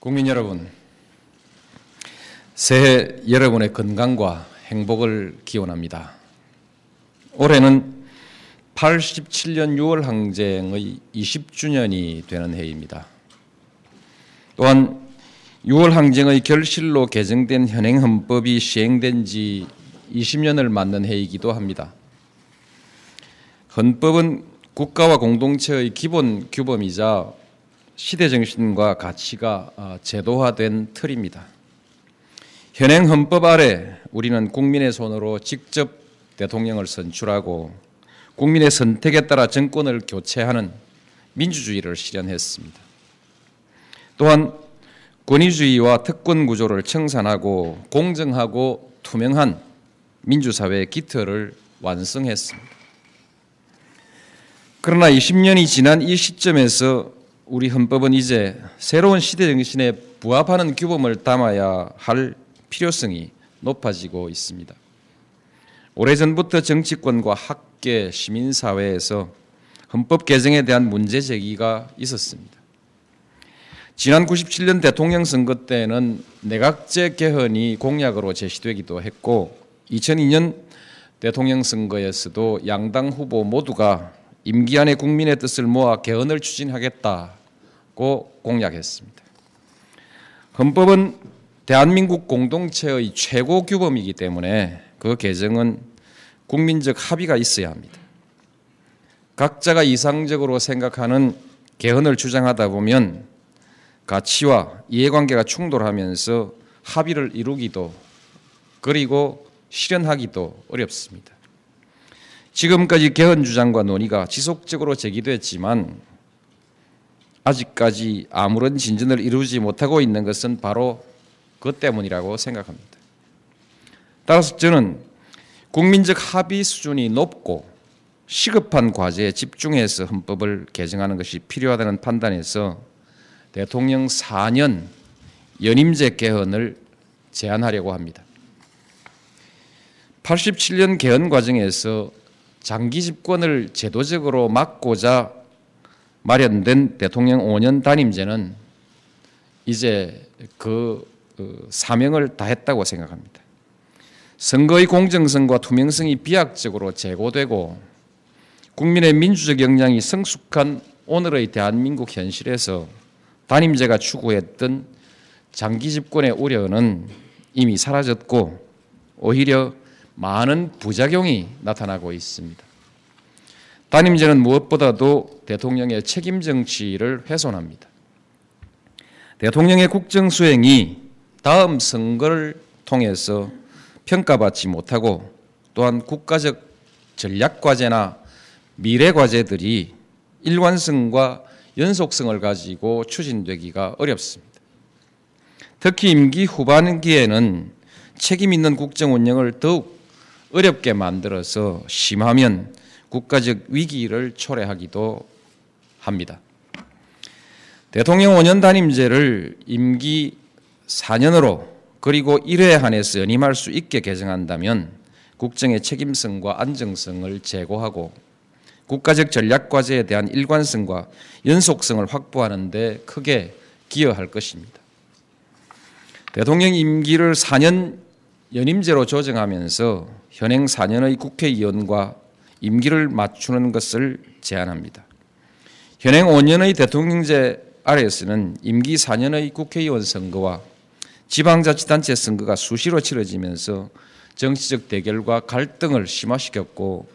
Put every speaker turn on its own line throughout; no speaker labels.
국민 여러분, 새해 여러분의 건강과 행복을 기원합니다. 올해는 87년 6월 항쟁의 20주년이 되는 해입니다. 또한 6월 항쟁의 결실로 개정된 현행 헌법이 시행된 지 20년을 맞는 해이기도 합니다. 헌법은 국가와 공동체의 기본 규범이자 시대 정신과 가치가 어, 제도화된 틀입니다. 현행 헌법 아래 우리는 국민의 손으로 직접 대통령을 선출하고 국민의 선택에 따라 정권을 교체하는 민주주의를 실현했습니다. 또한 권위주의와 특권 구조를 청산하고 공정하고 투명한 민주사회의 기틀을 완성했습니다. 그러나 20년이 지난 이 시점에서 우리 헌법은 이제 새로운 시대 정신에 부합하는 규범을 담아야 할 필요성이 높아지고 있습니다. 오래전부터 정치권과 학계, 시민사회에서 헌법 개정에 대한 문제 제기가 있었습니다. 지난 97년 대통령 선거 때는 내각제 개헌이 공약으로 제시되기도 했고 2002년 대통령 선거에서도 양당 후보 모두가 임기 안에 국민의 뜻을 모아 개헌을 추진하겠다 고 공약했습니다. 헌법은 대한민국 공동체의 최고 규범이기 때문에 그 개정은 국민적 합의가 있어야 합니다. 각자가 이상적으로 생각하는 개헌을 주장하다 보면 가치와 이해관계가 충돌하면서 합의를 이루기도 그리고 실현하기도 어렵습니다. 지금까지 개헌 주장과 논의가 지속적으로 제기됐지만 아직까지 아무런 진전을 이루지 못하고 있는 것은 바로 그 때문이라고 생각합니다. 따라서 저는 국민적 합의 수준이 높고 시급한 과제에 집중해서 헌법을 개정하는 것이 필요하다는 판단에서 대통령 4년 연임제 개헌을 제안하려고 합니다. 87년 개헌 과정에서 장기 집권을 제도적으로 막고자 마련된 대통령 5년 단임제는 이제 그 사명을 다했다고 생각합니다. 선거의 공정성과 투명성이 비약적으로 제고되고 국민의 민주적 역량이 성숙한 오늘의 대한민국 현실에서 단임제가 추구했던 장기 집권의 우려는 이미 사라졌고 오히려 많은 부작용이 나타나고 있습니다. 단임제는 무엇보다도 대통령의 책임 정치를 훼손합니다. 대통령의 국정 수행이 다음 선거를 통해서 평가받지 못하고 또한 국가적 전략 과제나 미래 과제들이 일관성과 연속성을 가지고 추진되기가 어렵습니다. 특히 임기 후반기에는 책임 있는 국정 운영을 더욱 어렵게 만들어서 심하면 국가적 위기를 초래하기도 합니다. 대통령 5년 단임제를 임기 4년으로 그리고 1회 한해서 연임할 수 있게 개정한다면 국정의 책임성과 안정성을 제고하고 국가적 전략 과제에 대한 일관성과 연속성을 확보하는 데 크게 기여할 것입니다. 대통령 임기를 4년 연임제로 조정하면서 현행 4년의 국회의원과 임기를 맞추는 것을 제안합니다. 현행 5년의 대통령제 아래에서는 임기 4년의 국회의원 선거와 지방자치단체 선거가 수시로 치러지면서 정치적 대결과 갈등을 심화시켰고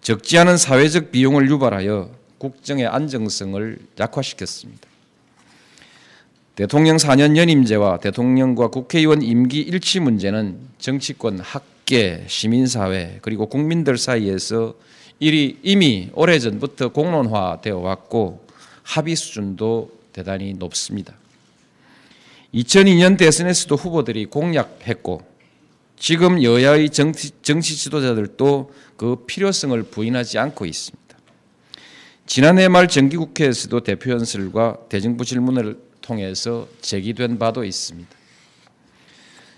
적지 않은 사회적 비용을 유발하여 국정의 안정성을 약화시켰습니다. 대통령 4년 연임제와 대통령과 국회의원 임기 일치 문제는 정치권, 학계, 시민사회 그리고 국민들 사이에서 일이 이미 오래전부터 공론화되어 왔고 합의 수준도 대단히 높습니다. 2002년 대선에서도 후보들이 공약했고 지금 여야의 정치, 정치 지도자들도 그 필요성을 부인하지 않고 있습니다. 지난해 말 정기국회에서도 대표 연설과 대정부 질문을 통해서 제기된 바도 있습니다.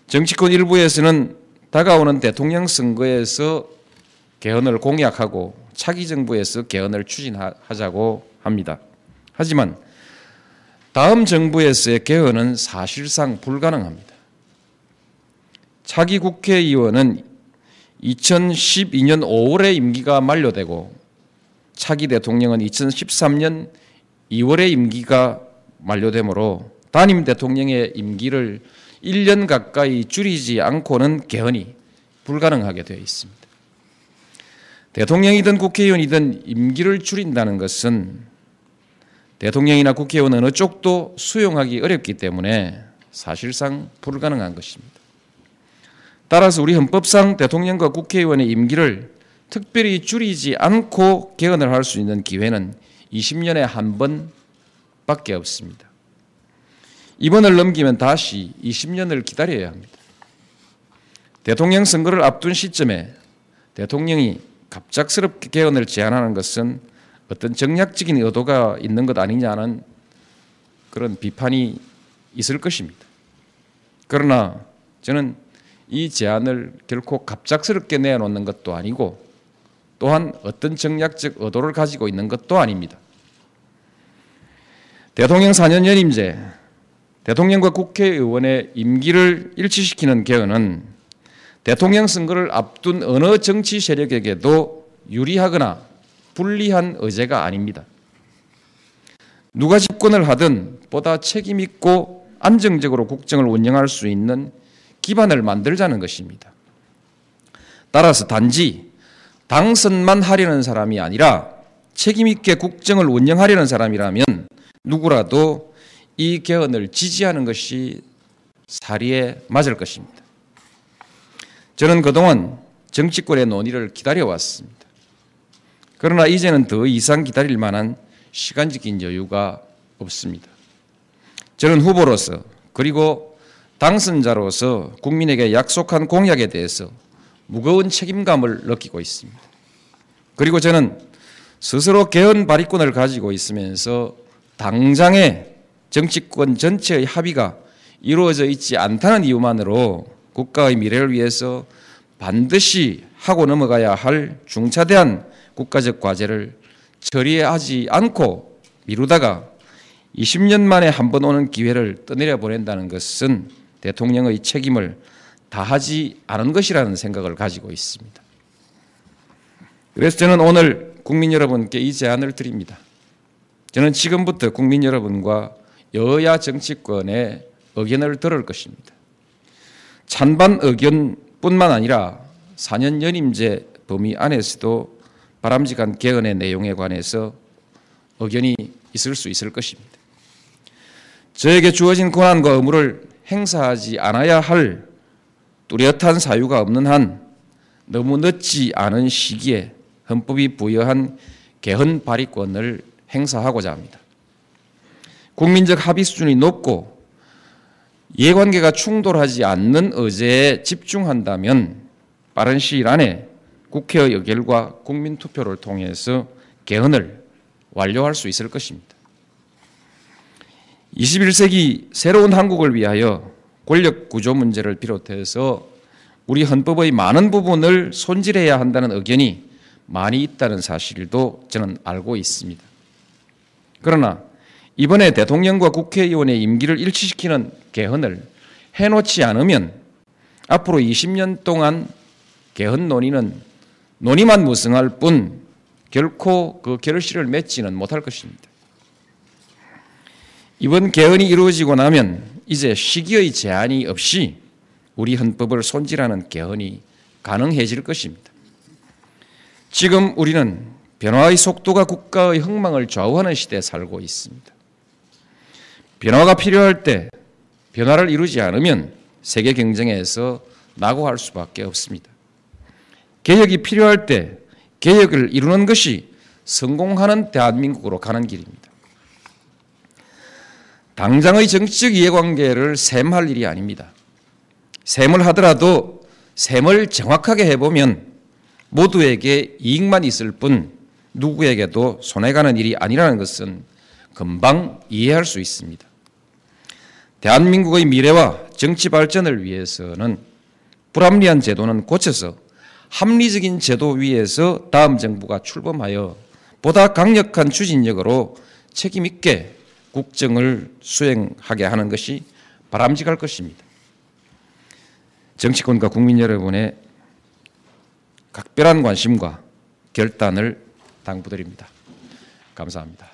정치권 일부에서는 다가오는 대통령 선거에서 개헌을 공약하고 차기 정부에서 개헌을 추진하자고 합니다. 하지만 다음 정부에서의 개헌은 사실상 불가능합니다. 차기 국회의원은 2012년 5월에 임기가 만료되고 차기 대통령은 2013년 2월에 임기가 만료되므로 단임 대통령의 임기를 1년 가까이 줄이지 않고는 개헌이 불가능하게 되어 있습니다. 대통령이든 국회의원이든 임기를 줄인다는 것은 대통령이나 국회의원 어느 쪽도 수용하기 어렵기 때문에 사실상 불가능한 것입니다. 따라서 우리 헌법상 대통령과 국회의원의 임기를 특별히 줄이지 않고 개헌을 할 수 있는 기회는 20년에 한 번밖에 없습니다. 이번을 넘기면 다시 20년을 기다려야 합니다. 대통령 선거를 앞둔 시점에 대통령이 갑작스럽게 개헌을 제안하는 것은 어떤 정략적인 의도가 있는 것 아니냐는 그런 비판이 있을 것입니다. 그러나 저는 이 제안을 결코 갑작스럽게 내놓는 것도 아니고 또한 어떤 정략적 의도를 가지고 있는 것도 아닙니다. 대통령 4년 연임제, 대통령과 국회의원의 임기를 일치시키는 개헌은 대통령 선거를 앞둔 어느 정치 세력에게도 유리하거나 불리한 의제가 아닙니다. 누가 집권을 하든 보다 책임있고 안정적으로 국정을 운영할 수 있는 기반을 만들자는 것입니다. 따라서 단지 당선만 하려는 사람이 아니라 책임있게 국정을 운영하려는 사람이라면 누구라도 이 개헌을 지지하는 것이 사리에 맞을 것입니다. 저는 그동안 정치권의 논의를 기다려왔습니다. 그러나 이제는 더 이상 기다릴 만한 시간적인 여유가 없습니다. 저는 후보로서 그리고 당선자로서 국민에게 약속한 공약에 대해서 무거운 책임감을 느끼고 있습니다. 그리고 저는 스스로 개헌 발의권을 가지고 있으면서 당장의 정치권 전체의 합의가 이루어져 있지 않다는 이유만으로 국가의 미래를 위해서 반드시 하고 넘어가야 할 중차대한 국가적 과제를 처리하지 않고 미루다가 20년 만에 한 번 오는 기회를 떠내려 보낸다는 것은 대통령의 책임을 다하지 않은 것이라는 생각을 가지고 있습니다. 그래서 저는 오늘 국민 여러분께 이 제안을 드립니다. 저는 지금부터 국민 여러분과 여야 정치권의 의견을 들을 것입니다. 찬반 의견뿐만 아니라 4년 연임제 범위 안에서도 바람직한 개헌의 내용에 관해서 의견이 있을 수 있을 것입니다. 저에게 주어진 권한과 의무를 행사하지 않아야 할 뚜렷한 사유가 없는 한 너무 늦지 않은 시기에 헌법이 부여한 개헌 발의권을 행사하고자 합니다. 국민적 합의 수준이 높고 이해관계가 충돌하지 않는 의제에 집중한다면 빠른 시일 안에 국회의 의결과 국민투표를 통해서 개헌을 완료할 수 있을 것입니다. 21세기 새로운 한국을 위하여 권력 구조 문제를 비롯해서 우리 헌법의 많은 부분을 손질해야 한다는 의견이 많이 있다는 사실도 저는 알고 있습니다. 그러나 이번에 대통령과 국회의원의 임기를 일치시키는 개헌을 해놓지 않으면 앞으로 20년 동안 개헌 논의는 논의만 무성할 뿐 결코 그 결실을 맺지는 못할 것입니다. 이번 개헌이 이루어지고 나면 이제 시기의 제한이 없이 우리 헌법을 손질하는 개헌이 가능해질 것입니다. 지금 우리는 변화의 속도가 국가의 흥망을 좌우하는 시대에 살고 있습니다. 변화가 필요할 때 변화를 이루지 않으면 세계 경쟁에서 낙오할 수밖에 없습니다. 개혁이 필요할 때 개혁을 이루는 것이 성공하는 대한민국으로 가는 길입니다. 당장의 정치적 이해관계를 셈할 일이 아닙니다. 셈을 하더라도 셈을 정확하게 해보면 모두에게 이익만 있을 뿐 누구에게도 손해가는 일이 아니라는 것은 금방 이해할 수 있습니다. 대한민국의 미래와 정치 발전을 위해서는 불합리한 제도는 고쳐서 합리적인 제도 위에서 다음 정부가 출범하여 보다 강력한 추진력으로 책임 있게 국정을 수행하게 하는 것이 바람직할 것입니다. 정치권과 국민 여러분의 각별한 관심과 결단을 당부드립니다. 감사합니다.